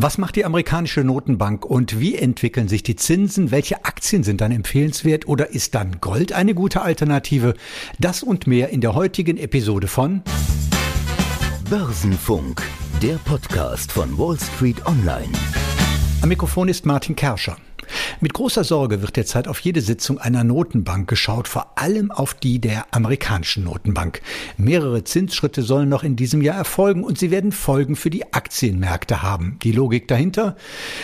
Was macht die amerikanische Notenbank und wie entwickeln sich die Zinsen? Welche Aktien sind dann empfehlenswert oder ist dann Gold eine gute Alternative? Das und mehr in der heutigen Episode von Börsenfunk, der Podcast von Wall Street Online. Am Mikrofon ist Martin Kerscher. Mit großer Sorge wird derzeit auf jede Sitzung einer Notenbank geschaut, vor allem auf die der amerikanischen Notenbank. Mehrere Zinsschritte sollen noch in diesem Jahr erfolgen und sie werden Folgen für die Aktienmärkte haben. Die Logik dahinter?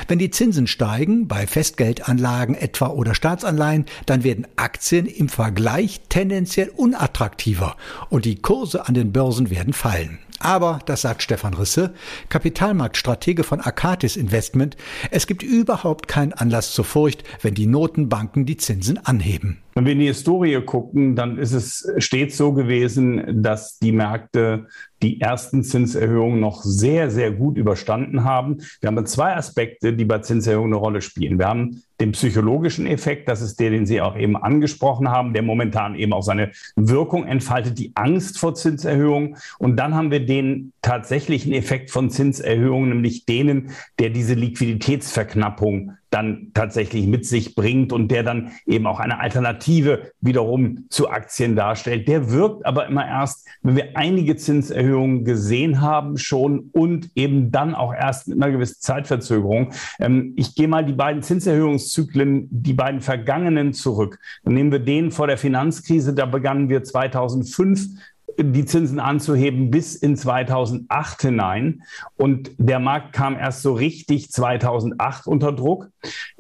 Wenn die Zinsen steigen, bei Festgeldanlagen etwa oder Staatsanleihen, dann werden Aktien im Vergleich tendenziell unattraktiver und die Kurse an den Börsen werden fallen. Aber, das sagt Stefan Risse, Kapitalmarktstratege von Akatis Investment, es gibt überhaupt keinen Anlass zur Furcht, wenn die Notenbanken die Zinsen anheben. Wenn wir in die Historie gucken, dann ist es stets so gewesen, dass die Märkte die ersten Zinserhöhungen noch sehr, sehr gut überstanden haben. Wir haben zwei Aspekte, die bei Zinserhöhungen eine Rolle spielen. Wir haben den psychologischen Effekt, das ist der, den Sie auch eben angesprochen haben, der momentan eben auch seine Wirkung entfaltet, die Angst vor Zinserhöhungen. Und dann haben wir den tatsächlichen Effekt von Zinserhöhungen, nämlich denen, der diese Liquiditätsverknappung dann tatsächlich mit sich bringt und der dann eben auch eine Alternative wiederum zu Aktien darstellt. Der wirkt aber immer erst, wenn wir einige Zinserhöhungen gesehen haben schon und eben dann auch erst mit einer gewissen Zeitverzögerung. Ähm, ich gehe mal die beiden Zinserhöhungszyklen, die beiden vergangenen zurück. Dann nehmen wir den vor der Finanzkrise, da begannen wir 2005 die Zinsen anzuheben bis in 2008 hinein. Und der Markt kam erst so richtig 2008 unter Druck.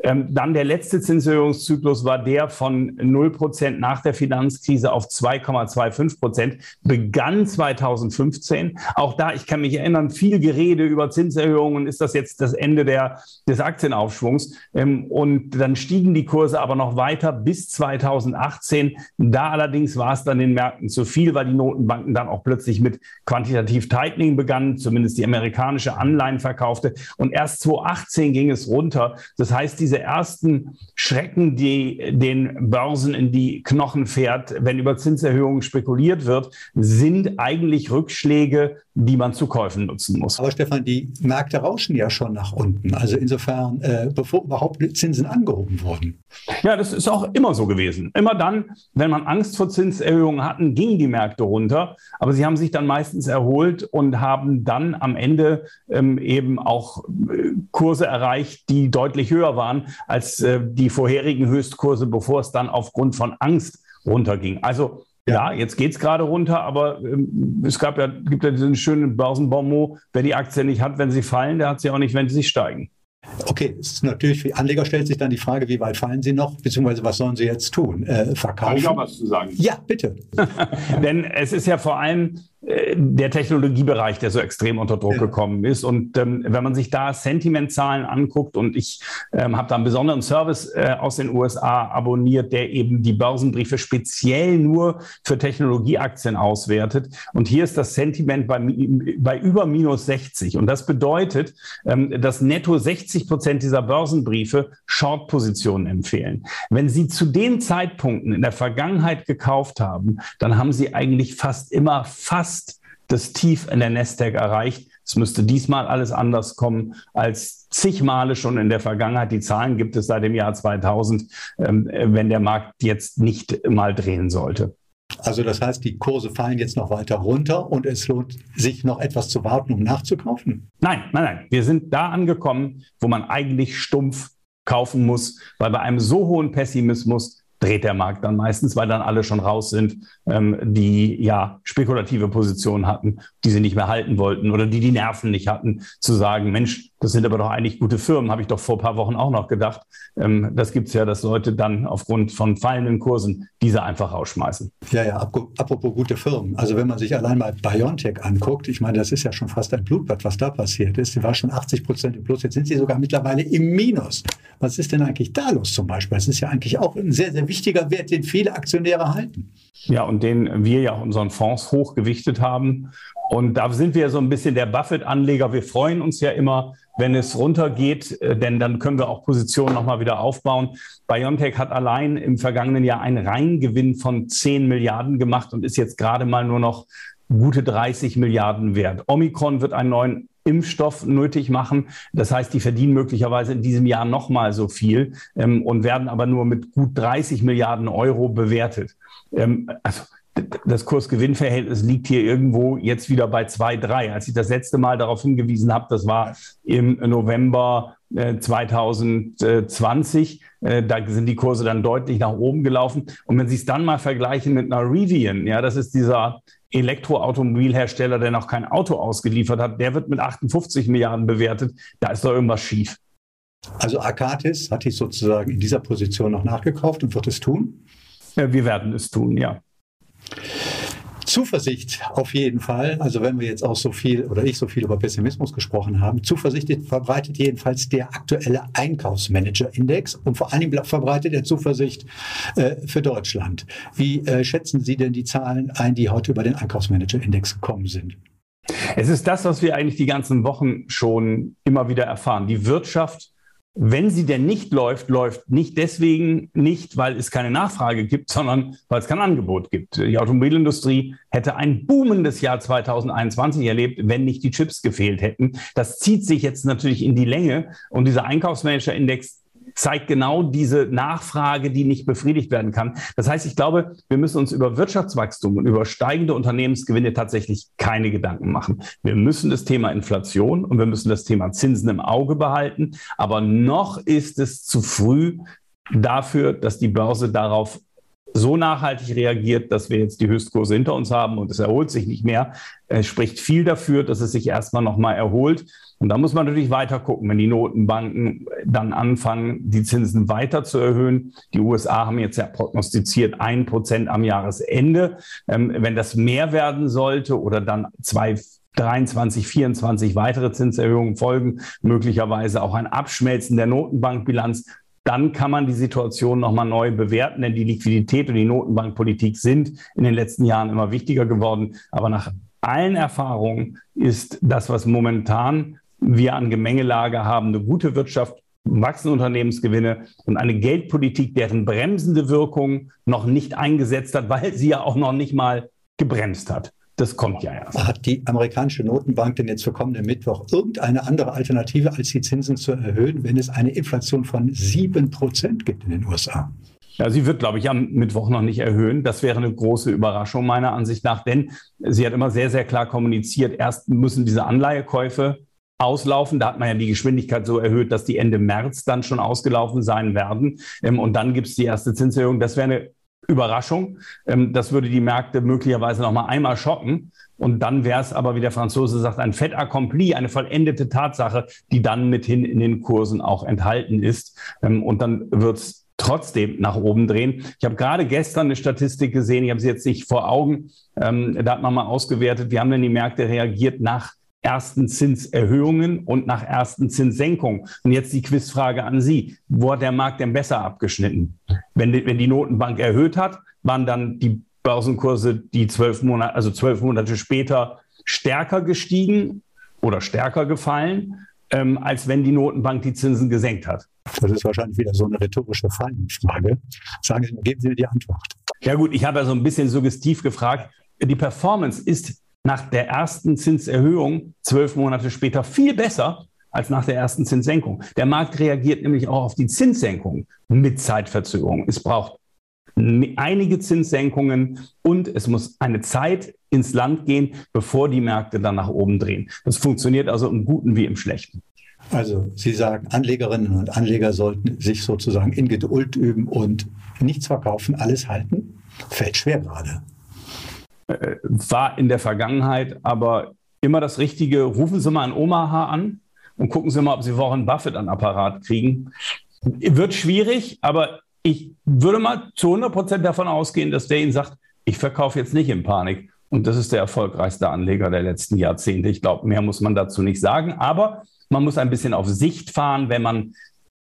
Ähm, dann der letzte Zinserhöhungszyklus war der von 0 Prozent nach der Finanzkrise auf 2,25 Prozent, begann 2015. Auch da, ich kann mich erinnern, viel Gerede über Zinserhöhungen. Ist das jetzt das Ende der, des Aktienaufschwungs? Ähm, und dann stiegen die Kurse aber noch weiter bis 2018. Da allerdings war es dann den Märkten zu viel, weil die Noten Notenbanken dann auch plötzlich mit quantitativ Tightening begannen, zumindest die amerikanische Anleihen verkaufte. Und erst 2018 ging es runter. Das heißt, diese ersten Schrecken, die den Börsen in die Knochen fährt, wenn über Zinserhöhungen spekuliert wird, sind eigentlich Rückschläge, die man zu Käufen nutzen muss. Aber Stefan, die Märkte rauschen ja schon nach unten. Also insofern, äh, bevor überhaupt Zinsen angehoben wurden. Ja, das ist auch immer so gewesen. Immer dann, wenn man Angst vor Zinserhöhungen hatten, gingen die Märkte runter. Aber sie haben sich dann meistens erholt und haben dann am Ende ähm, eben auch äh, Kurse erreicht, die deutlich höher waren als äh, die vorherigen Höchstkurse, bevor es dann aufgrund von Angst runterging. Also ja, jetzt geht es gerade runter, aber ähm, es gab ja, gibt ja diesen schönen Börsenbonmot, wer die Aktie nicht hat, wenn sie fallen, der hat sie auch nicht, wenn sie steigen. Okay, ist natürlich für Anleger stellt sich dann die Frage, wie weit fallen sie noch, beziehungsweise was sollen sie jetzt tun? Äh, verkaufen? Kann ich auch was zu sagen? Ja, bitte. Denn es ist ja vor allem der Technologiebereich, der so extrem unter Druck gekommen ist. Und ähm, wenn man sich da Sentimentzahlen anguckt, und ich ähm, habe da einen besonderen Service äh, aus den USA abonniert, der eben die Börsenbriefe speziell nur für Technologieaktien auswertet. Und hier ist das Sentiment bei, bei über minus 60. Und das bedeutet, ähm, dass netto 60 Prozent dieser Börsenbriefe Short-Positionen empfehlen. Wenn Sie zu den Zeitpunkten in der Vergangenheit gekauft haben, dann haben Sie eigentlich fast immer fast fast das Tief in der Nasdaq erreicht. Es müsste diesmal alles anders kommen als zig Male schon in der Vergangenheit. Die Zahlen gibt es seit dem Jahr 2000, ähm, wenn der Markt jetzt nicht mal drehen sollte. Also das heißt, die Kurse fallen jetzt noch weiter runter und es lohnt sich noch etwas zu warten, um nachzukaufen? Nein, nein, nein. Wir sind da angekommen, wo man eigentlich stumpf kaufen muss, weil bei einem so hohen Pessimismus dreht der Markt dann meistens, weil dann alle schon raus sind, ähm, die ja spekulative Positionen hatten, die sie nicht mehr halten wollten oder die die Nerven nicht hatten, zu sagen, Mensch, das sind aber doch eigentlich gute Firmen, habe ich doch vor ein paar Wochen auch noch gedacht. Ähm, das gibt es ja, dass Leute dann aufgrund von fallenden Kursen diese einfach rausschmeißen. Ja, ja, apropos gute Firmen. Also wenn man sich allein mal BioNTech anguckt, ich meine, das ist ja schon fast ein Blutbad, was da passiert ist. Sie war schon 80 Prozent im Plus, jetzt sind sie sogar mittlerweile im Minus. Was ist denn eigentlich da los zum Beispiel? Das ist ja eigentlich auch ein sehr, sehr wichtiger Wert, den viele Aktionäre halten. Ja, und den wir ja auch unseren Fonds hochgewichtet haben. Und da sind wir so ein bisschen der Buffett-Anleger. Wir freuen uns ja immer, wenn es runtergeht, äh, denn dann können wir auch Positionen nochmal wieder aufbauen. BioNTech hat allein im vergangenen Jahr einen Reingewinn von 10 Milliarden gemacht und ist jetzt gerade mal nur noch gute 30 Milliarden wert. Omikron wird einen neuen Impfstoff nötig machen. Das heißt, die verdienen möglicherweise in diesem Jahr noch mal so viel ähm, und werden aber nur mit gut 30 Milliarden Euro bewertet. Ähm, also das Kursgewinnverhältnis liegt hier irgendwo jetzt wieder bei 2,3. Als ich das letzte Mal darauf hingewiesen habe, das war im November äh, 2020, äh, da sind die Kurse dann deutlich nach oben gelaufen. Und wenn Sie es dann mal vergleichen mit einer Rivian, ja, das ist dieser Elektroautomobilhersteller, der noch kein Auto ausgeliefert hat, der wird mit 58 Milliarden bewertet. Da ist doch irgendwas schief. Also Akatis hat dich sozusagen in dieser Position noch nachgekauft und wird es tun? Wir werden es tun, ja. Zuversicht auf jeden Fall. Also wenn wir jetzt auch so viel oder ich so viel über Pessimismus gesprochen haben, Zuversicht verbreitet jedenfalls der aktuelle Einkaufsmanager-Index und vor allem verbreitet er Zuversicht äh, für Deutschland. Wie äh, schätzen Sie denn die Zahlen ein, die heute über den Einkaufsmanager-Index gekommen sind? Es ist das, was wir eigentlich die ganzen Wochen schon immer wieder erfahren. Die Wirtschaft wenn sie denn nicht läuft, läuft nicht deswegen nicht, weil es keine Nachfrage gibt, sondern weil es kein Angebot gibt. Die Automobilindustrie hätte ein boomendes Jahr 2021 erlebt, wenn nicht die Chips gefehlt hätten. Das zieht sich jetzt natürlich in die Länge und dieser Einkaufsmanager-Index zeigt genau diese Nachfrage, die nicht befriedigt werden kann. Das heißt, ich glaube, wir müssen uns über Wirtschaftswachstum und über steigende Unternehmensgewinne tatsächlich keine Gedanken machen. Wir müssen das Thema Inflation und wir müssen das Thema Zinsen im Auge behalten. Aber noch ist es zu früh dafür, dass die Börse darauf so nachhaltig reagiert, dass wir jetzt die Höchstkurse hinter uns haben und es erholt sich nicht mehr. Es spricht viel dafür, dass es sich erstmal nochmal erholt. Und da muss man natürlich weiter gucken, wenn die Notenbanken dann anfangen, die Zinsen weiter zu erhöhen. Die USA haben jetzt ja prognostiziert ein Prozent am Jahresende. Ähm, wenn das mehr werden sollte oder dann zwei 23, 24 weitere Zinserhöhungen folgen, möglicherweise auch ein Abschmelzen der Notenbankbilanz, dann kann man die Situation nochmal neu bewerten, denn die Liquidität und die Notenbankpolitik sind in den letzten Jahren immer wichtiger geworden. Aber nach allen Erfahrungen ist das, was momentan wir an Gemengelage haben, eine gute Wirtschaft, wachsende Unternehmensgewinne und eine Geldpolitik, deren bremsende Wirkung noch nicht eingesetzt hat, weil sie ja auch noch nicht mal gebremst hat. Das kommt ja erst. Hat die amerikanische Notenbank denn jetzt für kommenden Mittwoch irgendeine andere Alternative, als die Zinsen zu erhöhen, wenn es eine Inflation von 7% gibt in den USA? Ja, sie wird, glaube ich, am Mittwoch noch nicht erhöhen. Das wäre eine große Überraschung meiner Ansicht nach, denn sie hat immer sehr, sehr klar kommuniziert, erst müssen diese Anleihekäufe auslaufen. Da hat man ja die Geschwindigkeit so erhöht, dass die Ende März dann schon ausgelaufen sein werden. Ähm, und dann gibt es die erste Zinserhöhung. Das wäre eine Überraschung. Ähm, das würde die Märkte möglicherweise noch mal einmal schocken. Und dann wäre es aber, wie der Franzose sagt, ein fait accompli, eine vollendete Tatsache, die dann mithin in den Kursen auch enthalten ist. Ähm, und dann wird es trotzdem nach oben drehen. Ich habe gerade gestern eine Statistik gesehen, ich habe sie jetzt nicht vor Augen. Da hat man mal ausgewertet, wie haben denn die Märkte reagiert nach ersten Zinserhöhungen und nach ersten Zinssenkungen. Und jetzt die Quizfrage an Sie. Wo hat der Markt denn besser abgeschnitten? Wenn die, wenn die Notenbank erhöht hat, waren dann die Börsenkurse, die zwölf Monate, also zwölf Monate später stärker gestiegen oder stärker gefallen, ähm, als wenn die Notenbank die Zinsen gesenkt hat. Das ist wahrscheinlich wieder so eine rhetorische Fallenfrage. Sagen Sie, geben Sie mir die Antwort. Ja gut, ich habe ja so ein bisschen suggestiv gefragt. Die Performance ist nach der ersten Zinserhöhung zwölf Monate später viel besser als nach der ersten Zinssenkung. Der Markt reagiert nämlich auch auf die Zinssenkung mit Zeitverzögerung. Es braucht einige Zinssenkungen und es muss eine Zeit ins Land gehen, bevor die Märkte dann nach oben drehen. Das funktioniert also im Guten wie im Schlechten. Also Sie sagen, Anlegerinnen und Anleger sollten sich sozusagen in Geduld üben und nichts verkaufen, alles halten. Fällt schwer gerade. Äh, war in der Vergangenheit aber immer das Richtige. Rufen Sie mal in Omaha an und gucken Sie mal, ob Sie Warren Buffett an Apparat kriegen. Wird schwierig, aber ich würde mal zu 100 Prozent davon ausgehen, dass der Ihnen sagt, ich verkaufe jetzt nicht in Panik. Und das ist der erfolgreichste Anleger der letzten Jahrzehnte. Ich glaube, mehr muss man dazu nicht sagen. Aber man muss ein bisschen auf Sicht fahren, wenn man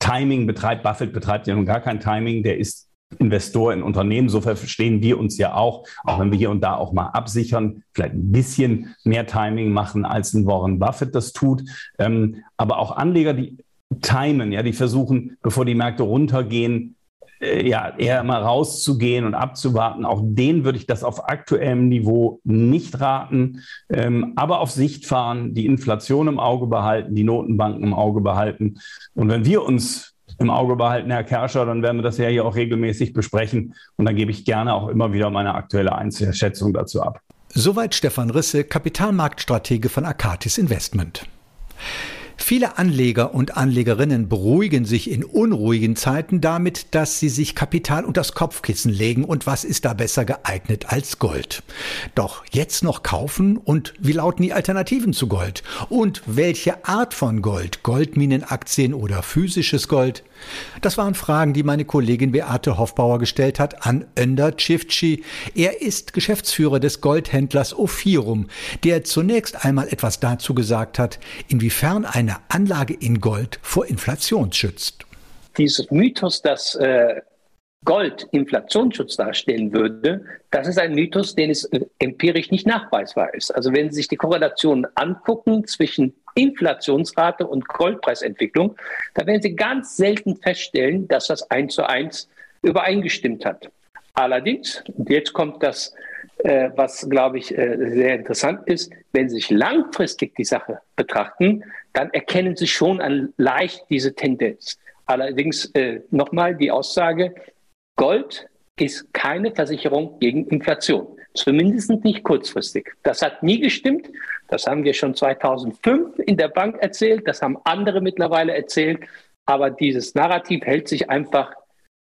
Timing betreibt. Buffett betreibt ja nun gar kein Timing. Der ist Investor in Unternehmen. So verstehen wir uns ja auch, auch wenn wir hier und da auch mal absichern, vielleicht ein bisschen mehr Timing machen, als ein Warren Buffett das tut. Ähm, aber auch Anleger, die timen, ja, die versuchen, bevor die Märkte runtergehen, äh, ja, eher mal rauszugehen und abzuwarten. Auch den würde ich das auf aktuellem Niveau nicht raten. Ähm, aber auf Sicht fahren, die Inflation im Auge behalten, die Notenbanken im Auge behalten. Und wenn wir uns im Auge behalten, Herr Kerscher, dann werden wir das ja hier auch regelmäßig besprechen. Und dann gebe ich gerne auch immer wieder meine aktuelle Einschätzung dazu ab. Soweit Stefan Risse, Kapitalmarktstratege von Akatis Investment. Viele Anleger und Anlegerinnen beruhigen sich in unruhigen Zeiten damit, dass sie sich Kapital und das Kopfkissen legen und was ist da besser geeignet als Gold. Doch jetzt noch kaufen und wie lauten die Alternativen zu Gold? Und welche Art von Gold? Goldminenaktien oder physisches Gold? Das waren Fragen, die meine Kollegin Beate Hoffbauer gestellt hat an Önder Cifci. Er ist Geschäftsführer des Goldhändlers Ophirum, der zunächst einmal etwas dazu gesagt hat, inwiefern eine Anlage in Gold vor Inflation schützt. Dieses Mythos, dass äh, Gold Inflationsschutz darstellen würde, das ist ein Mythos, den es äh, empirisch nicht nachweisbar ist. Also wenn Sie sich die Korrelationen angucken zwischen Inflationsrate und Goldpreisentwicklung, da werden Sie ganz selten feststellen, dass das eins zu eins übereingestimmt hat. Allerdings, und jetzt kommt das, äh, was glaube ich äh, sehr interessant ist, wenn Sie sich langfristig die Sache betrachten, dann erkennen Sie schon an leicht diese Tendenz. Allerdings äh, nochmal die Aussage, Gold ist keine Versicherung gegen Inflation. Zumindest nicht kurzfristig. Das hat nie gestimmt. Das haben wir schon 2005 in der Bank erzählt. Das haben andere mittlerweile erzählt. Aber dieses Narrativ hält sich einfach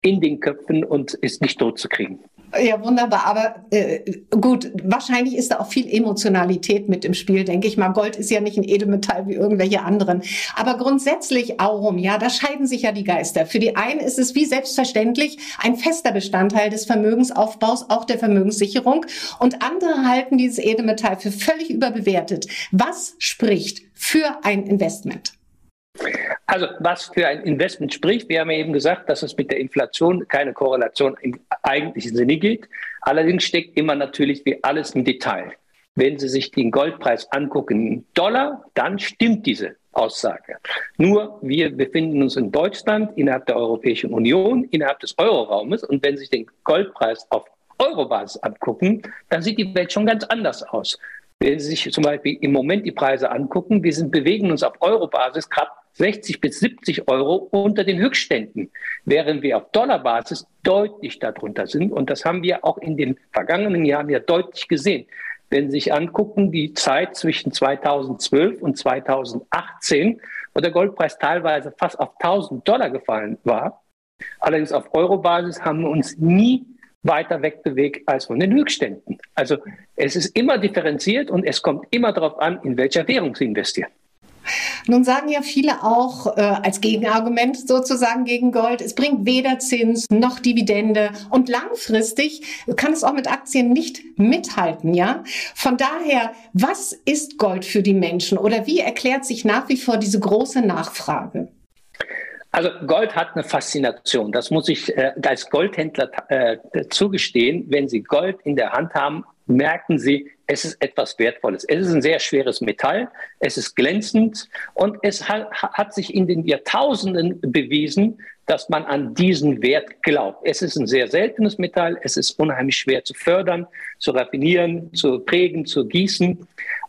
in den Köpfen und ist nicht totzukriegen. Ja, wunderbar. Aber äh, gut, wahrscheinlich ist da auch viel Emotionalität mit im Spiel, denke ich mal. Gold ist ja nicht ein Edelmetall wie irgendwelche anderen. Aber grundsätzlich Aurum, ja, da scheiden sich ja die Geister. Für die einen ist es wie selbstverständlich ein fester Bestandteil des Vermögensaufbaus, auch der Vermögenssicherung. Und andere halten dieses Edelmetall für völlig überbewertet. Was spricht für ein Investment? Also was für ein Investment spricht, wir haben ja eben gesagt, dass es mit der Inflation keine Korrelation im eigentlichen Sinne gibt. Allerdings steckt immer natürlich wie alles im Detail. Wenn Sie sich den Goldpreis angucken in Dollar, dann stimmt diese Aussage. Nur wir befinden uns in Deutschland, innerhalb der Europäischen Union, innerhalb des Euroraumes. Und wenn Sie sich den Goldpreis auf Eurobasis angucken, dann sieht die Welt schon ganz anders aus. Wenn Sie sich zum Beispiel im Moment die Preise angucken, wir sind, bewegen uns auf Eurobasis gerade 60 bis 70 Euro unter den Höchstständen, während wir auf Dollarbasis deutlich darunter sind. Und das haben wir auch in den vergangenen Jahren ja deutlich gesehen. Wenn Sie sich angucken, die Zeit zwischen 2012 und 2018, wo der Goldpreis teilweise fast auf 1000 Dollar gefallen war, allerdings auf Eurobasis haben wir uns nie weiter wegbewegt als von den Höchstständen. Also es ist immer differenziert und es kommt immer darauf an, in welcher Währung Sie investieren. Nun sagen ja viele auch äh, als Gegenargument sozusagen gegen Gold, es bringt weder Zins noch Dividende und langfristig kann es auch mit Aktien nicht mithalten, ja? Von daher, was ist Gold für die Menschen oder wie erklärt sich nach wie vor diese große Nachfrage? Also Gold hat eine Faszination. Das muss ich äh, als Goldhändler äh, zugestehen. Wenn Sie Gold in der Hand haben, merken Sie, es ist etwas Wertvolles. Es ist ein sehr schweres Metall, es ist glänzend und es hat, hat sich in den Jahrtausenden bewiesen, dass man an diesen Wert glaubt. Es ist ein sehr seltenes Metall, es ist unheimlich schwer zu fördern, zu raffinieren, zu prägen, zu gießen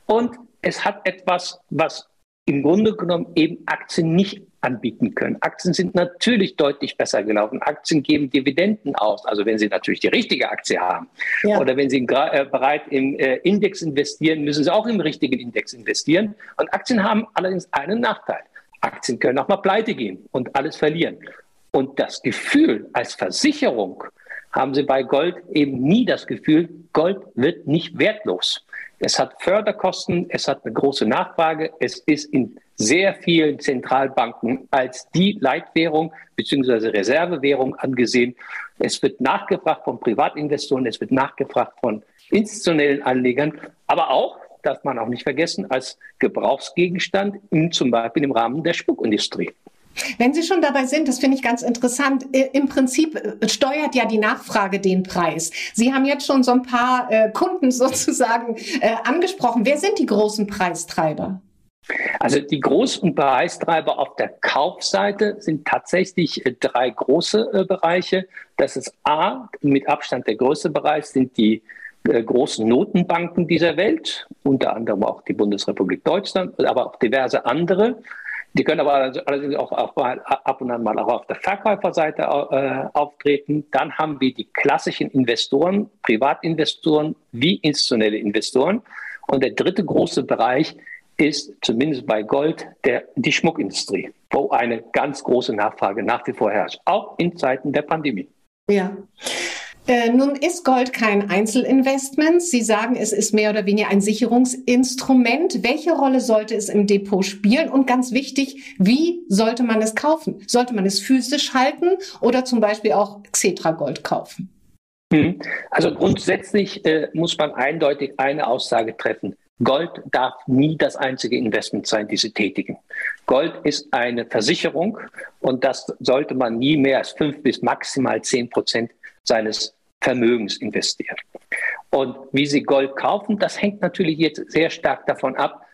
und es hat etwas, was im Grunde genommen eben Aktien nicht anbieten können. Aktien sind natürlich deutlich besser gelaufen. Aktien geben Dividenden aus, also wenn Sie natürlich die richtige Aktie haben. Ja. Oder wenn Sie äh, bereit im äh, Index investieren, müssen Sie auch im richtigen Index investieren. Und Aktien haben allerdings einen Nachteil. Aktien können auch mal pleite gehen und alles verlieren. Und das Gefühl als Versicherung haben Sie bei Gold eben nie das Gefühl, Gold wird nicht wertlos. Es hat Förderkosten, es hat eine große Nachfrage, es ist in sehr vielen Zentralbanken als die Leitwährung bzw. Reservewährung angesehen. Es wird nachgefragt von Privatinvestoren, es wird nachgefragt von institutionellen Anlegern, aber auch, darf man auch nicht vergessen, als Gebrauchsgegenstand in, zum Beispiel im Rahmen der Schmuckindustrie. Wenn Sie schon dabei sind, das finde ich ganz interessant. Im Prinzip äh, steuert ja die Nachfrage den Preis. Sie haben jetzt schon so ein paar äh, Kunden sozusagen äh, angesprochen. Wer sind die großen Preistreiber? Also die großen Preistreiber auf der Kaufseite sind tatsächlich äh, drei große äh, Bereiche. Das ist A, mit Abstand der größte Bereich sind die äh, großen Notenbanken dieser Welt, unter anderem auch die Bundesrepublik Deutschland, aber auch diverse andere. Die können aber allerdings auch, ab und an mal auch auf der Verkäuferseite auftreten. Dann haben wir die klassischen Investoren, Privatinvestoren wie institutionelle Investoren. Und der dritte große Bereich ist zumindest bei Gold der, die Schmuckindustrie, wo eine ganz große Nachfrage nach wie vor herrscht, auch in Zeiten der Pandemie. Ja. Äh, nun ist Gold kein Einzelinvestment. Sie sagen, es ist mehr oder weniger ein Sicherungsinstrument. Welche Rolle sollte es im Depot spielen? Und ganz wichtig, wie sollte man es kaufen? Sollte man es physisch halten oder zum Beispiel auch Xetra Gold kaufen? Hm. Also grundsätzlich äh, muss man eindeutig eine Aussage treffen. Gold darf nie das einzige Investment sein, die Sie tätigen. Gold ist eine Versicherung und das sollte man nie mehr als fünf bis maximal zehn Prozent seines Vermögens investieren. Und wie Sie Gold kaufen, das hängt natürlich jetzt sehr stark davon ab,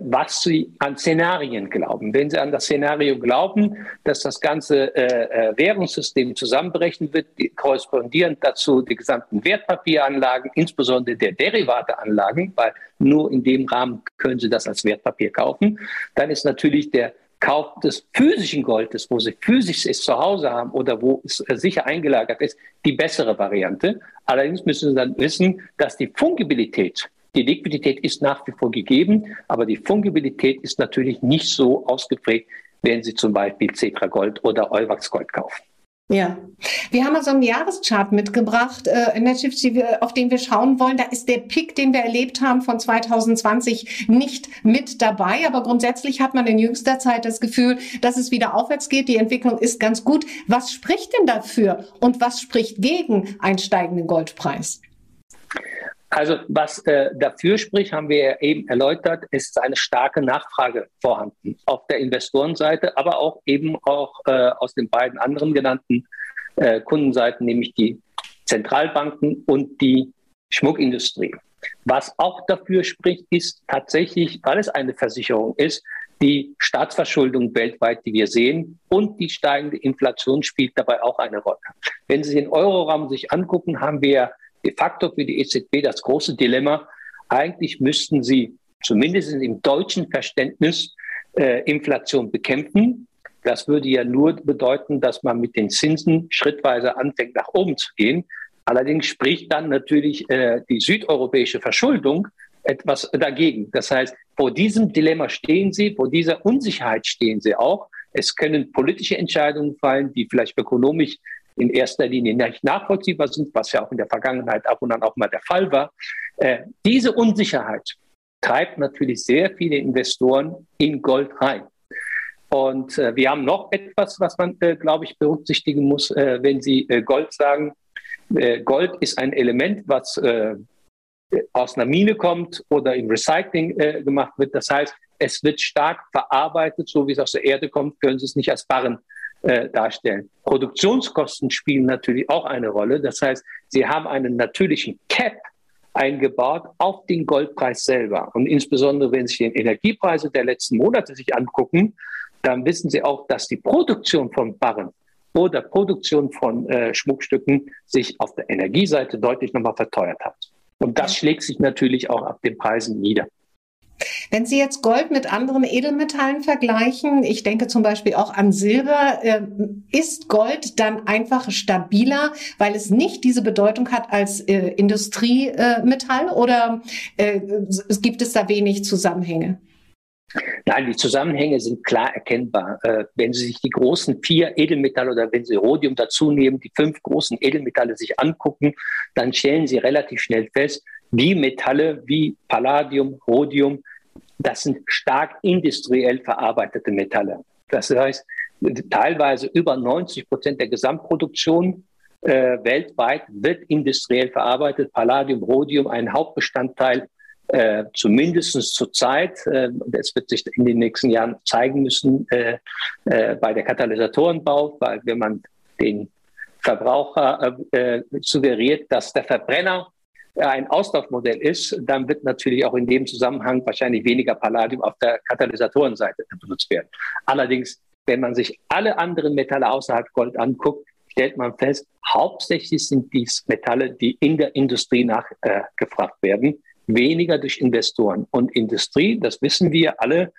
was Sie an Szenarien glauben. Wenn Sie an das Szenario glauben, dass das ganze äh, äh Währungssystem zusammenbrechen wird, korrespondierend dazu die gesamten Wertpapieranlagen, insbesondere der Derivateanlagen, weil nur in dem Rahmen können Sie das als Wertpapier kaufen, dann ist natürlich der Kauf des physischen Goldes, wo sie physisch es zu Hause haben oder wo es äh, sicher eingelagert ist, die bessere Variante. Allerdings müssen Sie dann wissen, dass die Fungibilität, die Liquidität ist nach wie vor gegeben, aber die Fungibilität ist natürlich nicht so ausgeprägt, wenn Sie zum Beispiel Cetra Gold oder Euwax Gold kaufen. Ja, wir haben also einen Jahreschart mitgebracht, äh, auf den wir schauen wollen. Da ist der Pick, den wir erlebt haben von 2020, nicht mit dabei. Aber grundsätzlich hat man in jüngster Zeit das Gefühl, dass es wieder aufwärts geht. Die Entwicklung ist ganz gut. Was spricht denn dafür und was spricht gegen einen steigenden Goldpreis? Also was äh, dafür spricht, haben wir eben erläutert, ist eine starke Nachfrage vorhanden auf der Investorenseite, aber auch eben auch äh, aus den beiden anderen genannten äh, Kundenseiten, nämlich die Zentralbanken und die Schmuckindustrie. Was auch dafür spricht, ist tatsächlich, weil es eine Versicherung ist, die Staatsverschuldung weltweit, die wir sehen, und die steigende Inflation spielt dabei auch eine Rolle. Wenn Sie den Euroraum sich angucken, haben wir de facto für die EZB das große Dilemma. Eigentlich müssten sie zumindest im deutschen Verständnis äh, Inflation bekämpfen. Das würde ja nur bedeuten, dass man mit den Zinsen schrittweise anfängt, nach oben zu gehen. Allerdings spricht dann natürlich äh, die südeuropäische Verschuldung etwas dagegen. Das heißt, vor diesem Dilemma stehen sie, vor dieser Unsicherheit stehen sie auch. Es können politische Entscheidungen fallen, die vielleicht ökonomisch in erster Linie nicht nachvollziehbar sind, was ja auch in der Vergangenheit ab und an auch mal der Fall war. Äh, diese Unsicherheit treibt natürlich sehr viele Investoren in Gold rein. Und äh, wir haben noch etwas, was man, äh, glaube ich, berücksichtigen muss, äh, wenn Sie äh, Gold sagen. Äh, Gold ist ein Element, was aus einer Mine kommt oder im Recycling gemacht wird. Das heißt, es wird stark verarbeitet, so wie es aus der Erde kommt, können Sie es nicht als Barren äh, darstellen. Produktionskosten spielen natürlich auch eine Rolle. Das heißt, sie haben einen natürlichen Cap eingebaut auf den Goldpreis selber. Und insbesondere, wenn Sie die Energiepreise der letzten Monate sich angucken, dann wissen Sie auch, dass die Produktion von Barren oder Produktion von äh, Schmuckstücken sich auf der Energieseite deutlich nochmal verteuert hat. Und das schlägt sich natürlich auch auf den Preisen nieder. Wenn Sie jetzt Gold mit anderen Edelmetallen vergleichen, ich denke zum Beispiel auch an Silber, äh, ist Gold dann einfach stabiler, weil es nicht diese Bedeutung hat als äh, Industriemetall oder äh, gibt es da wenig Zusammenhänge? Nein, die Zusammenhänge sind klar erkennbar. Äh, wenn Sie sich die großen vier Edelmetalle oder wenn Sie Rhodium dazu nehmen, die fünf großen Edelmetalle sich angucken, dann stellen Sie relativ schnell fest, die Metalle wie Palladium, Rhodium, das sind stark industriell verarbeitete Metalle. Das heißt, teilweise über 90 Prozent der Gesamtproduktion äh, weltweit wird industriell verarbeitet. Palladium, Rhodium, ein Hauptbestandteil, äh, zumindest zur Zeit. Äh, das wird sich in den nächsten Jahren zeigen müssen äh, äh, bei der Katalysatorenbau, weil wenn man den Verbraucher äh, suggeriert, dass der Verbrenner ein Auslaufmodell ist, dann wird natürlich auch in dem Zusammenhang wahrscheinlich weniger Palladium auf der Katalysatorenseite benutzt werden. Allerdings, wenn man sich alle anderen Metalle außerhalb Gold anguckt, stellt man fest, hauptsächlich sind dies Metalle, die in der Industrie nachgefragt äh, werden, weniger durch Investoren. Und Industrie, das wissen wir alle,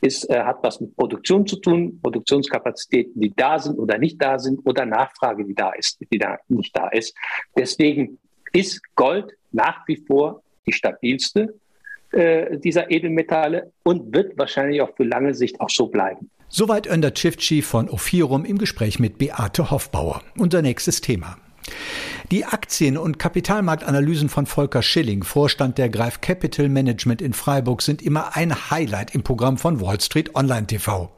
ist, äh, hat was mit Produktion zu tun, Produktionskapazitäten, die da sind oder nicht da sind, oder Nachfrage, die da ist, die da nicht da ist. Deswegen ist Gold nach wie vor die stabilste äh, dieser Edelmetalle und wird wahrscheinlich auch für lange Sicht auch so bleiben. Soweit Önder Cifci von Ophirum im Gespräch mit Beate Hoffbauer. Unser nächstes Thema. Die Aktien- und Kapitalmarktanalysen von Volker Schilling, Vorstand der Greif Capital Management in Freiburg, sind immer ein Highlight im Programm von Wall Street Online TV.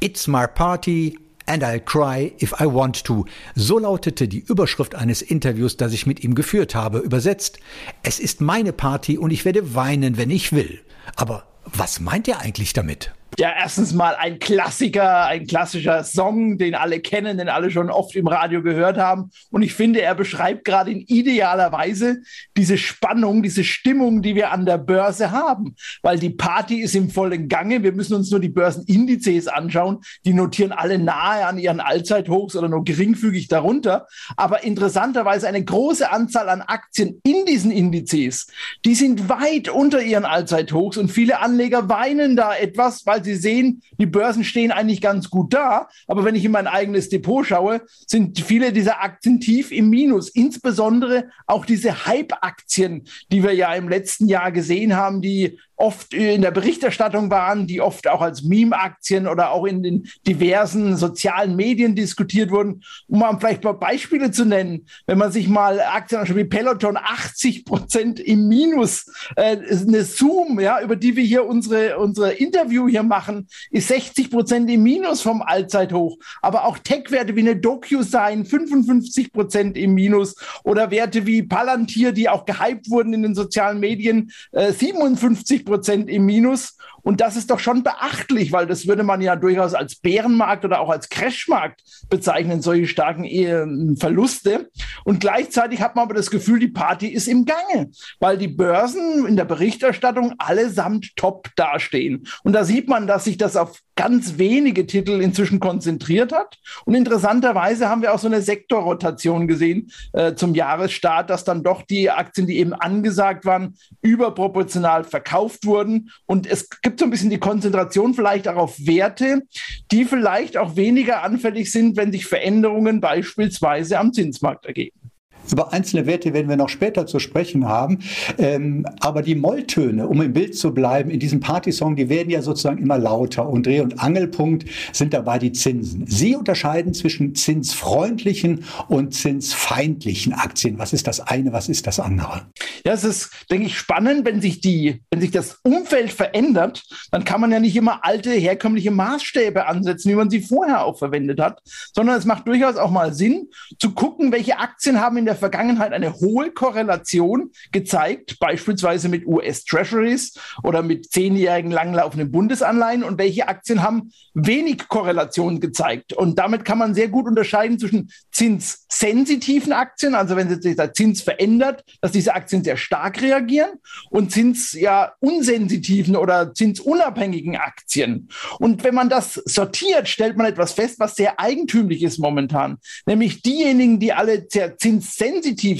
It's my party, And I'll cry if I want to. So lautete die Überschrift eines Interviews, das ich mit ihm geführt habe. Übersetzt, es ist meine Party und ich werde weinen, wenn ich will. Aber was meint er eigentlich damit? Ja, erstens mal ein Klassiker, ein klassischer Song, den alle kennen, den alle schon oft im Radio gehört haben. Und ich finde, er beschreibt gerade in idealer Weise diese Spannung, diese Stimmung, die wir an der Börse haben. Weil die Party ist im vollen Gange. Wir müssen uns nur die Börsenindizes anschauen. Die notieren alle nahe an ihren Allzeithochs oder nur geringfügig darunter. Aber interessanterweise eine große Anzahl an Aktien in diesen Indizes, die sind weit unter ihren Allzeithochs und viele Anleger weinen da etwas, weil Sie sehen, die Börsen stehen eigentlich ganz gut da. Aber wenn ich in mein eigenes Depot schaue, sind viele dieser Aktien tief im Minus. Insbesondere auch diese Hype-Aktien, die wir ja im letzten Jahr gesehen haben, die oft in der Berichterstattung waren, die oft auch als Meme-Aktien oder auch in den diversen sozialen Medien diskutiert wurden. Um mal vielleicht mal Beispiele zu nennen, wenn man sich mal Aktien anschaut wie Peloton, 80 Prozent im Minus, äh, eine Zoom, ja, über die wir hier unsere, unsere Interview hier machen, ist 60 Prozent im Minus vom Allzeithoch. Aber auch Tech-Werte wie eine DocuSign, 55 Prozent im Minus oder Werte wie Palantir, die auch gehypt wurden in den sozialen Medien, äh, 57 Prozent im Minus. Und das ist doch schon beachtlich, weil das würde man ja durchaus als Bärenmarkt oder auch als Crashmarkt bezeichnen, solche starken äh, Verluste. Und gleichzeitig hat man aber das Gefühl, die Party ist im Gange, weil die Börsen in der Berichterstattung allesamt top dastehen. Und da sieht man, dass sich das auf ganz wenige Titel inzwischen konzentriert hat. Und interessanterweise haben wir auch so eine Sektorrotation gesehen äh, zum Jahresstart, dass dann doch die Aktien, die eben angesagt waren, überproportional verkauft wurden. Und es gibt so ein bisschen die Konzentration vielleicht auch auf Werte, die vielleicht auch weniger anfällig sind, wenn sich Veränderungen beispielsweise am Zinsmarkt ergeben. Über einzelne Werte werden wir noch später zu sprechen haben. Ähm, aber die Molltöne, um im Bild zu bleiben, in diesem Partysong, die werden ja sozusagen immer lauter. Und Dreh- und Angelpunkt sind dabei die Zinsen. Sie unterscheiden zwischen zinsfreundlichen und zinsfeindlichen Aktien. Was ist das eine, was ist das andere? Ja, es ist, denke ich, spannend, wenn sich die, wenn sich das Umfeld verändert, dann kann man ja nicht immer alte, herkömmliche Maßstäbe ansetzen, wie man sie vorher auch verwendet hat, sondern es macht durchaus auch mal Sinn, zu gucken, welche Aktien haben in der Vergangenheit eine hohe Korrelation gezeigt, beispielsweise mit US-Treasuries oder mit zehnjährigen langlaufenden Bundesanleihen und welche Aktien haben wenig Korrelation gezeigt. Und damit kann man sehr gut unterscheiden zwischen zinssensitiven Aktien, also wenn sich der Zins verändert, dass diese Aktien sehr stark reagieren und zins ja unsensitiven oder zinsunabhängigen Aktien. Und wenn man das sortiert, stellt man etwas fest, was sehr eigentümlich ist momentan, nämlich diejenigen, die alle sehr zinssensitiv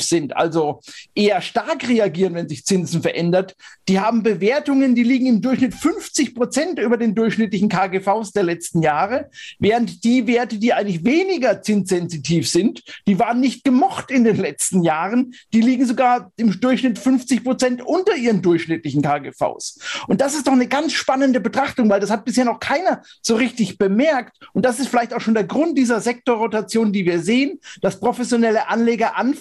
sind, also eher stark reagieren, wenn sich Zinsen verändert, die haben Bewertungen, die liegen im Durchschnitt 50 Prozent über den durchschnittlichen KGVs der letzten Jahre, während die Werte, die eigentlich weniger zinssensitiv sind, die waren nicht gemocht in den letzten Jahren, die liegen sogar im Durchschnitt Durchschnitt 50 Prozent unter ihren durchschnittlichen KGVs. Und das ist doch eine ganz spannende Betrachtung, weil das hat bisher noch keiner so richtig bemerkt. Und das ist vielleicht auch schon der Grund dieser Sektorrotation, die wir sehen, dass professionelle Anleger anfangen,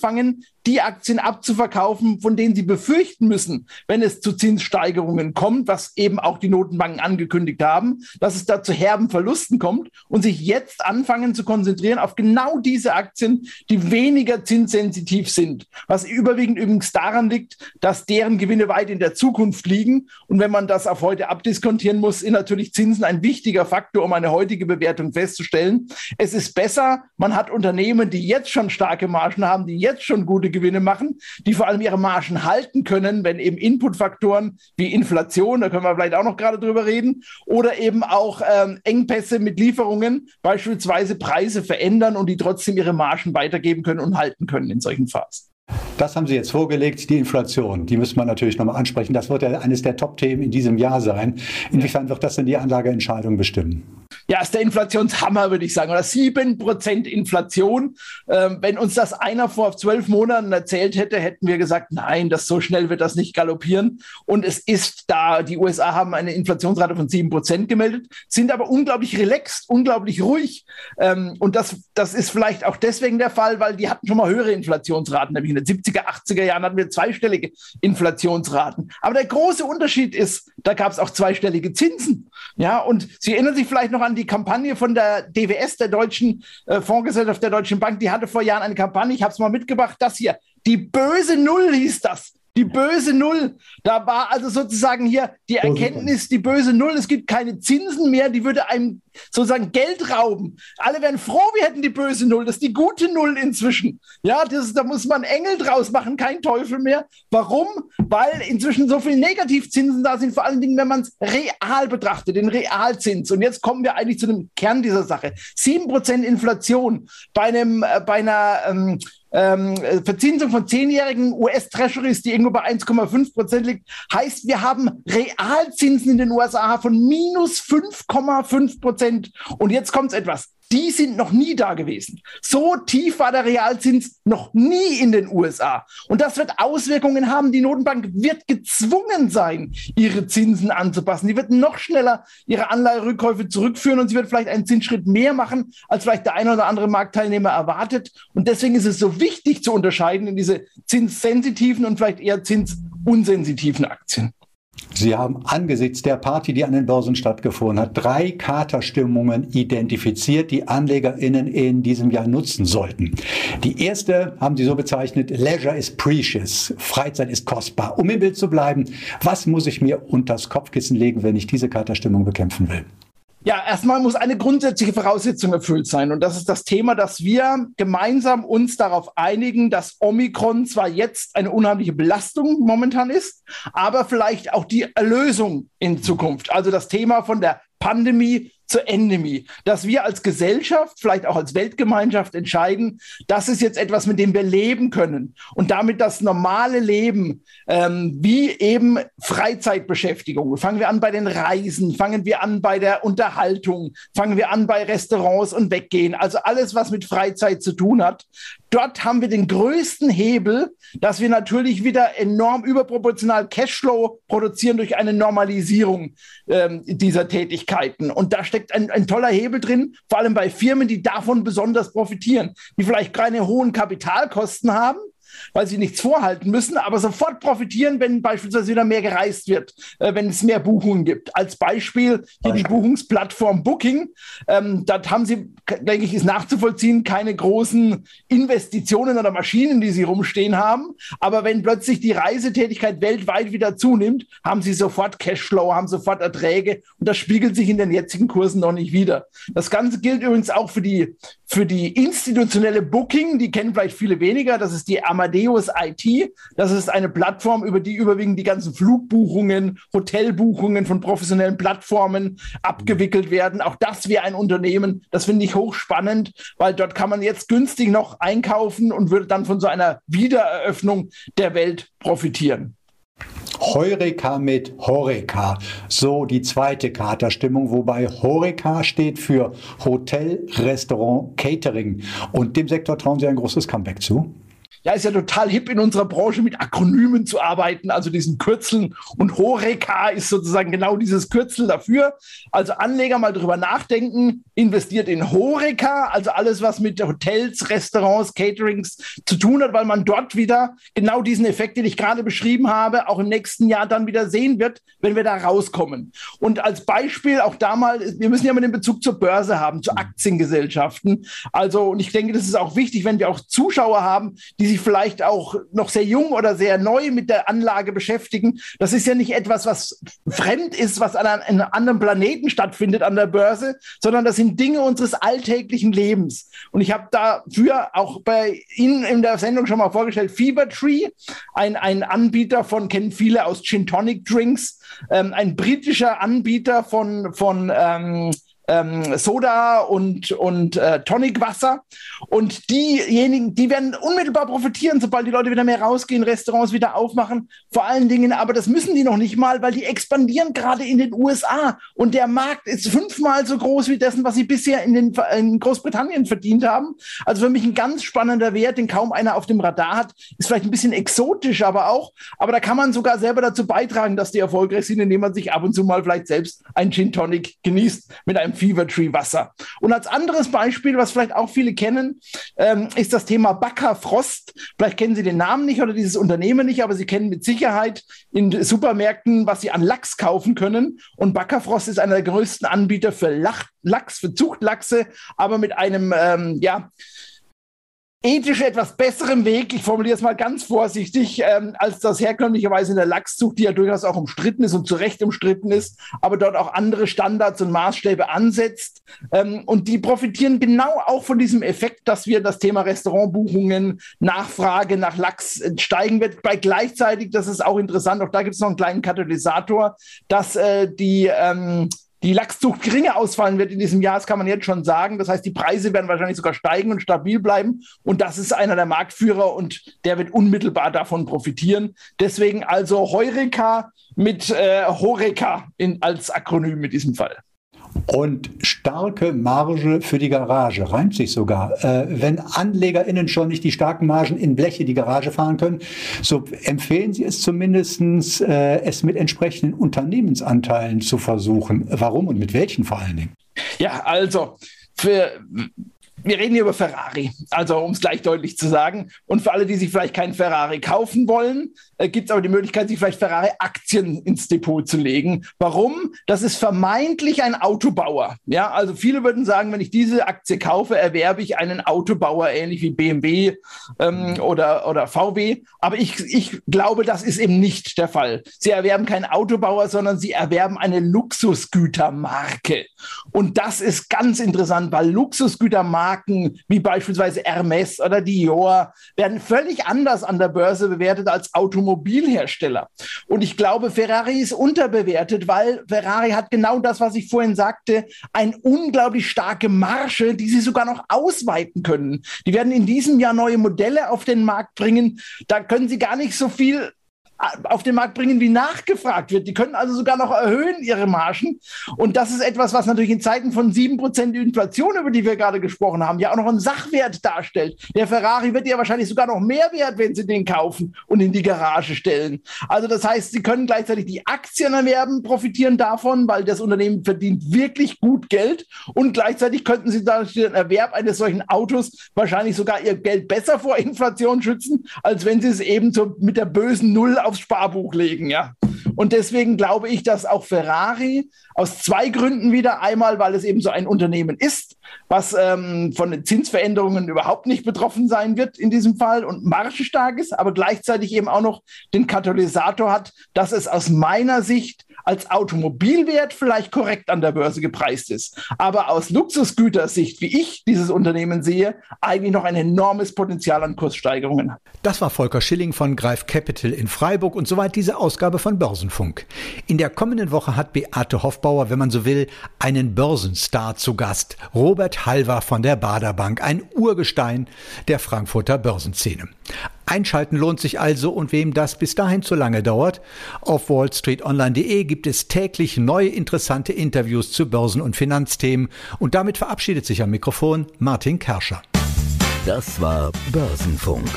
die Aktien abzuverkaufen, von denen sie befürchten müssen, wenn es zu Zinssteigerungen kommt, was eben auch die Notenbanken angekündigt haben, dass es da zu herben Verlusten kommt und sich jetzt anfangen zu konzentrieren auf genau diese Aktien, die weniger zinssensitiv sind. Was überwiegend übrigens daran liegt, dass deren Gewinne weit in der Zukunft liegen. Und wenn man das auf heute abdiskontieren muss, sind natürlich Zinsen ein wichtiger Faktor, um eine heutige Bewertung festzustellen. Es ist besser, man hat Unternehmen, die jetzt schon starke Margen haben, die jetzt schon gute Gewinne machen, die vor allem ihre Margen halten können, wenn eben Inputfaktoren wie Inflation, da können wir vielleicht auch noch gerade drüber reden, oder eben auch ähm, Engpässe mit Lieferungen, beispielsweise Preise verändern und die trotzdem ihre Margen weitergeben können und halten können in solchen Phasen. Das haben Sie jetzt vorgelegt, die Inflation. Die müssen wir natürlich nochmal ansprechen. Das wird ja eines der Top-Themen in diesem Jahr sein. Inwiefern wird das denn die Anlageentscheidung bestimmen? Ja, ist der Inflationshammer, würde ich sagen. Oder sieben Prozent Inflation. Ähm, wenn uns das einer vor zwölf Monaten erzählt hätte, hätten wir gesagt, nein, das so schnell wird das nicht galoppieren. Und es ist da, die USA haben eine Inflationsrate von sieben Prozent gemeldet, sind aber unglaublich relaxed, unglaublich ruhig. Ähm, und das, das ist vielleicht auch deswegen der Fall, weil die hatten schon mal höhere Inflationsraten, nämlich in den 70er, 80er Jahren hatten wir zweistellige Inflationsraten. Aber der große Unterschied ist, da gab es auch zweistellige Zinsen. Ja, und Sie erinnern sich vielleicht noch an die Kampagne von der DWS, der Deutschen äh, Fondsgesellschaft der Deutschen Bank. Die hatte vor Jahren eine Kampagne, ich habe es mal mitgebracht, das hier. Die böse Null hieß das. Die böse Null. Da war also sozusagen hier die Erkenntnis, die böse Null, es gibt keine Zinsen mehr, die würde einem sozusagen Geld rauben. Alle wären froh, wir hätten die böse Null. Das ist die gute Null inzwischen. Ja, das, da muss man Engel draus machen, kein Teufel mehr. Warum? Weil inzwischen so viele Negativzinsen da sind, vor allen Dingen, wenn man es real betrachtet, den Realzins. Und jetzt kommen wir eigentlich zu dem Kern dieser Sache. Sieben Prozent Inflation bei einem, äh, bei einer ähm, ähm, Verzinsung von zehnjährigen US-Treasuries, die irgendwo bei 1,5 Prozent liegt, heißt, wir haben Realzinsen in den USA von minus 5,5 Prozent. Und jetzt kommt etwas die sind noch nie da gewesen. So tief war der Realzins noch nie in den USA. Und das wird Auswirkungen haben. Die Notenbank wird gezwungen sein, ihre Zinsen anzupassen. Die wird noch schneller ihre Anleiherückkäufe zurückführen und sie wird vielleicht einen Zinsschritt mehr machen, als vielleicht der eine oder andere Marktteilnehmer erwartet. Und deswegen ist es so wichtig zu unterscheiden in diese zinssensitiven und vielleicht eher zinsunsensitiven Aktien. Sie haben angesichts der Party, die an den Börsen stattgefunden hat, drei Katerstimmungen identifiziert, die AnlegerInnen in diesem Jahr nutzen sollten. Die erste haben Sie so bezeichnet, Leisure is precious, Freizeit ist kostbar. Um im Bild zu bleiben, was muss ich mir unters Kopfkissen legen, wenn ich diese Katerstimmung bekämpfen will? Ja, erstmal muss eine grundsätzliche Voraussetzung erfüllt sein. Und das ist das Thema, dass wir gemeinsam uns darauf einigen, dass Omikron zwar jetzt eine unheimliche Belastung momentan ist, aber vielleicht auch die Erlösung in Zukunft. Also das Thema von der Pandemie zur Endemie, dass wir als Gesellschaft, vielleicht auch als Weltgemeinschaft entscheiden, das ist jetzt etwas, mit dem wir leben können und damit das normale Leben, ähm, wie eben Freizeitbeschäftigung. Fangen wir an bei den Reisen, fangen wir an bei der Unterhaltung, fangen wir an bei Restaurants und Weggehen, also alles, was mit Freizeit zu tun hat. Dort haben wir den größten Hebel, dass wir natürlich wieder enorm überproportional Cashflow produzieren durch eine Normalisierung ähm, dieser Tätigkeiten. Und da steckt ein, ein toller Hebel drin, vor allem bei Firmen, die davon besonders profitieren, die vielleicht keine hohen Kapitalkosten haben, weil sie nichts vorhalten müssen, aber sofort profitieren, wenn beispielsweise wieder mehr gereist wird, äh, wenn es mehr Buchungen gibt. Als Beispiel hier die Buchungsplattform Booking. Ähm, dort haben sie, denke ich, ist nachzuvollziehen, keine großen Investitionen oder Maschinen, die sie rumstehen haben. Aber wenn plötzlich die Reisetätigkeit weltweit wieder zunimmt, haben sie sofort Cashflow, haben sofort Erträge und das spiegelt sich in den jetzigen Kursen noch nicht wieder. Das Ganze gilt übrigens auch für die, für die institutionelle Booking, die kennen vielleicht viele weniger. Das ist die Amadeus IT. Das ist eine Plattform, über die überwiegend die ganzen Flugbuchungen, Hotelbuchungen von professionellen Plattformen abgewickelt werden. Auch das wäre ein Unternehmen, das finde ich hochspannend, weil dort kann man jetzt günstig noch einkaufen und würde dann von so einer Wiedereröffnung der Welt profitieren. Heureka mit Horeca. So die zweite Katerstimmung, wobei Horeca steht für Hotel, Restaurant, Catering. Und dem Sektor trauen Sie ein großes Comeback zu? Ja, ist ja total hip in unserer Branche mit Akronymen zu arbeiten, also diesen Kürzeln. Und Horeca ist sozusagen genau dieses Kürzel dafür. Also Anleger mal drüber nachdenken, investiert in Horeca, also alles, was mit Hotels, Restaurants, Caterings zu tun hat, weil man dort wieder genau diesen Effekt, den ich gerade beschrieben habe, auch im nächsten Jahr dann wieder sehen wird, wenn wir da rauskommen. Und als Beispiel auch da mal, wir müssen ja mal den Bezug zur Börse haben, zu Aktiengesellschaften. Also, und ich denke, das ist auch wichtig, wenn wir auch Zuschauer haben, die sich vielleicht auch noch sehr jung oder sehr neu mit der Anlage beschäftigen. Das ist ja nicht etwas, was fremd ist, was an einem anderen Planeten stattfindet an der Börse, sondern das sind Dinge unseres alltäglichen Lebens. Und ich habe dafür auch bei Ihnen in der Sendung schon mal vorgestellt, Fever Tree, ein, ein Anbieter von, kennen viele aus Gin Tonic Drinks, ähm, ein britischer Anbieter von, von ähm, ähm, Soda und, und äh, Tonicwasser. Und diejenigen, die werden unmittelbar profitieren, sobald die Leute wieder mehr rausgehen, Restaurants wieder aufmachen. Vor allen Dingen, aber das müssen die noch nicht mal, weil die expandieren gerade in den USA. Und der Markt ist fünfmal so groß wie dessen, was sie bisher in, den, in Großbritannien verdient haben. Also für mich ein ganz spannender Wert, den kaum einer auf dem Radar hat. Ist vielleicht ein bisschen exotisch, aber auch. Aber da kann man sogar selber dazu beitragen, dass die erfolgreich sind, indem man sich ab und zu mal vielleicht selbst ein Gin Tonic genießt mit einem Fever Tree Wasser. Und als anderes Beispiel, was vielleicht auch viele kennen, ähm, ist das Thema Backer Frost. Vielleicht kennen Sie den Namen nicht oder dieses Unternehmen nicht, aber Sie kennen mit Sicherheit in Supermärkten, was Sie an Lachs kaufen können. Und Backer Frost ist einer der größten Anbieter für Lach Lachs, für Zuchtlachse, aber mit einem, ähm, ja, ethisch etwas besserem Weg, ich formuliere es mal ganz vorsichtig, ähm, als das herkömmlicherweise in der Lachszucht, die ja durchaus auch umstritten ist und zu Recht umstritten ist, aber dort auch andere Standards und Maßstäbe ansetzt. Ähm, und die profitieren genau auch von diesem Effekt, dass wir das Thema Restaurantbuchungen, Nachfrage nach Lachs steigen wird. Bei gleichzeitig, das ist auch interessant, auch da gibt es noch einen kleinen Katalysator, dass äh, die ähm, die Lachszucht geringer ausfallen wird in diesem Jahr, das kann man jetzt schon sagen. Das heißt, die Preise werden wahrscheinlich sogar steigen und stabil bleiben. Und das ist einer der Marktführer und der wird unmittelbar davon profitieren. Deswegen also Heureka mit äh, Horeca in, als Akronym in diesem Fall. Und starke Marge für die Garage, reimt sich sogar. Äh, wenn AnlegerInnen schon nicht die starken Margen in Bleche die Garage fahren können, so empfehlen Sie es zumindest, äh, es mit entsprechenden Unternehmensanteilen zu versuchen. Warum und mit welchen vor allen Dingen? Ja, also für wir reden hier über Ferrari, also um es gleich deutlich zu sagen. Und für alle, die sich vielleicht keinen Ferrari kaufen wollen, äh, gibt es aber die Möglichkeit, sich vielleicht Ferrari-Aktien ins Depot zu legen. Warum? Das ist vermeintlich ein Autobauer. Ja, also viele würden sagen, wenn ich diese Aktie kaufe, erwerbe ich einen Autobauer, ähnlich wie BMW ähm, oder, oder VW. Aber ich, ich glaube, das ist eben nicht der Fall. Sie erwerben keinen Autobauer, sondern sie erwerben eine Luxusgütermarke. Und das ist ganz interessant, weil Luxusgütermarken Marken wie beispielsweise Hermes oder Dior werden völlig anders an der Börse bewertet als Automobilhersteller. Und ich glaube, Ferrari ist unterbewertet, weil Ferrari hat genau das, was ich vorhin sagte, eine unglaublich starke Marge, die sie sogar noch ausweiten können. Die werden in diesem Jahr neue Modelle auf den Markt bringen. Da können sie gar nicht so viel auf den Markt bringen, wie nachgefragt wird. Die können also sogar noch erhöhen ihre Margen. Und das ist etwas, was natürlich in Zeiten von sieben Prozent Inflation, über die wir gerade gesprochen haben, ja auch noch einen Sachwert darstellt. Der Ferrari wird ja wahrscheinlich sogar noch mehr wert, wenn sie den kaufen und in die Garage stellen. Also das heißt, sie können gleichzeitig die Aktien erwerben, profitieren davon, weil das Unternehmen verdient wirklich gut Geld. Und gleichzeitig könnten sie durch den Erwerb eines solchen Autos wahrscheinlich sogar ihr Geld besser vor Inflation schützen, als wenn sie es eben so mit der bösen Null aufs Sparbuch legen, ja. Und deswegen glaube ich, dass auch Ferrari aus zwei Gründen wieder. Einmal, weil es eben so ein Unternehmen ist, was ähm, von Zinsveränderungen überhaupt nicht betroffen sein wird in diesem Fall und margenstark ist, aber gleichzeitig eben auch noch den Katalysator hat, dass es aus meiner Sicht als Automobilwert vielleicht korrekt an der Börse gepreist ist, aber aus Luxusgütersicht, wie ich dieses Unternehmen sehe, eigentlich noch ein enormes Potenzial an Kurssteigerungen hat. Das war Volker Schilling von Greif Capital in Freiburg und soweit diese Ausgabe von Börsenfunk. In der kommenden Woche hat Beate Hoffbauer, wenn man so will, einen Börsenstar zu Gast. Robert Halver von der Baderbank, ein Urgestein der Frankfurter Börsenszene. Einschalten lohnt sich also und wem das bis dahin zu lange dauert, auf wallstreetonline.de gibt es täglich neue interessante Interviews zu Börsen- und Finanzthemen und damit verabschiedet sich am Mikrofon Martin Kerscher. Das war Börsenfunk,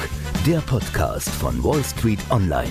der Podcast von Wall Street Online.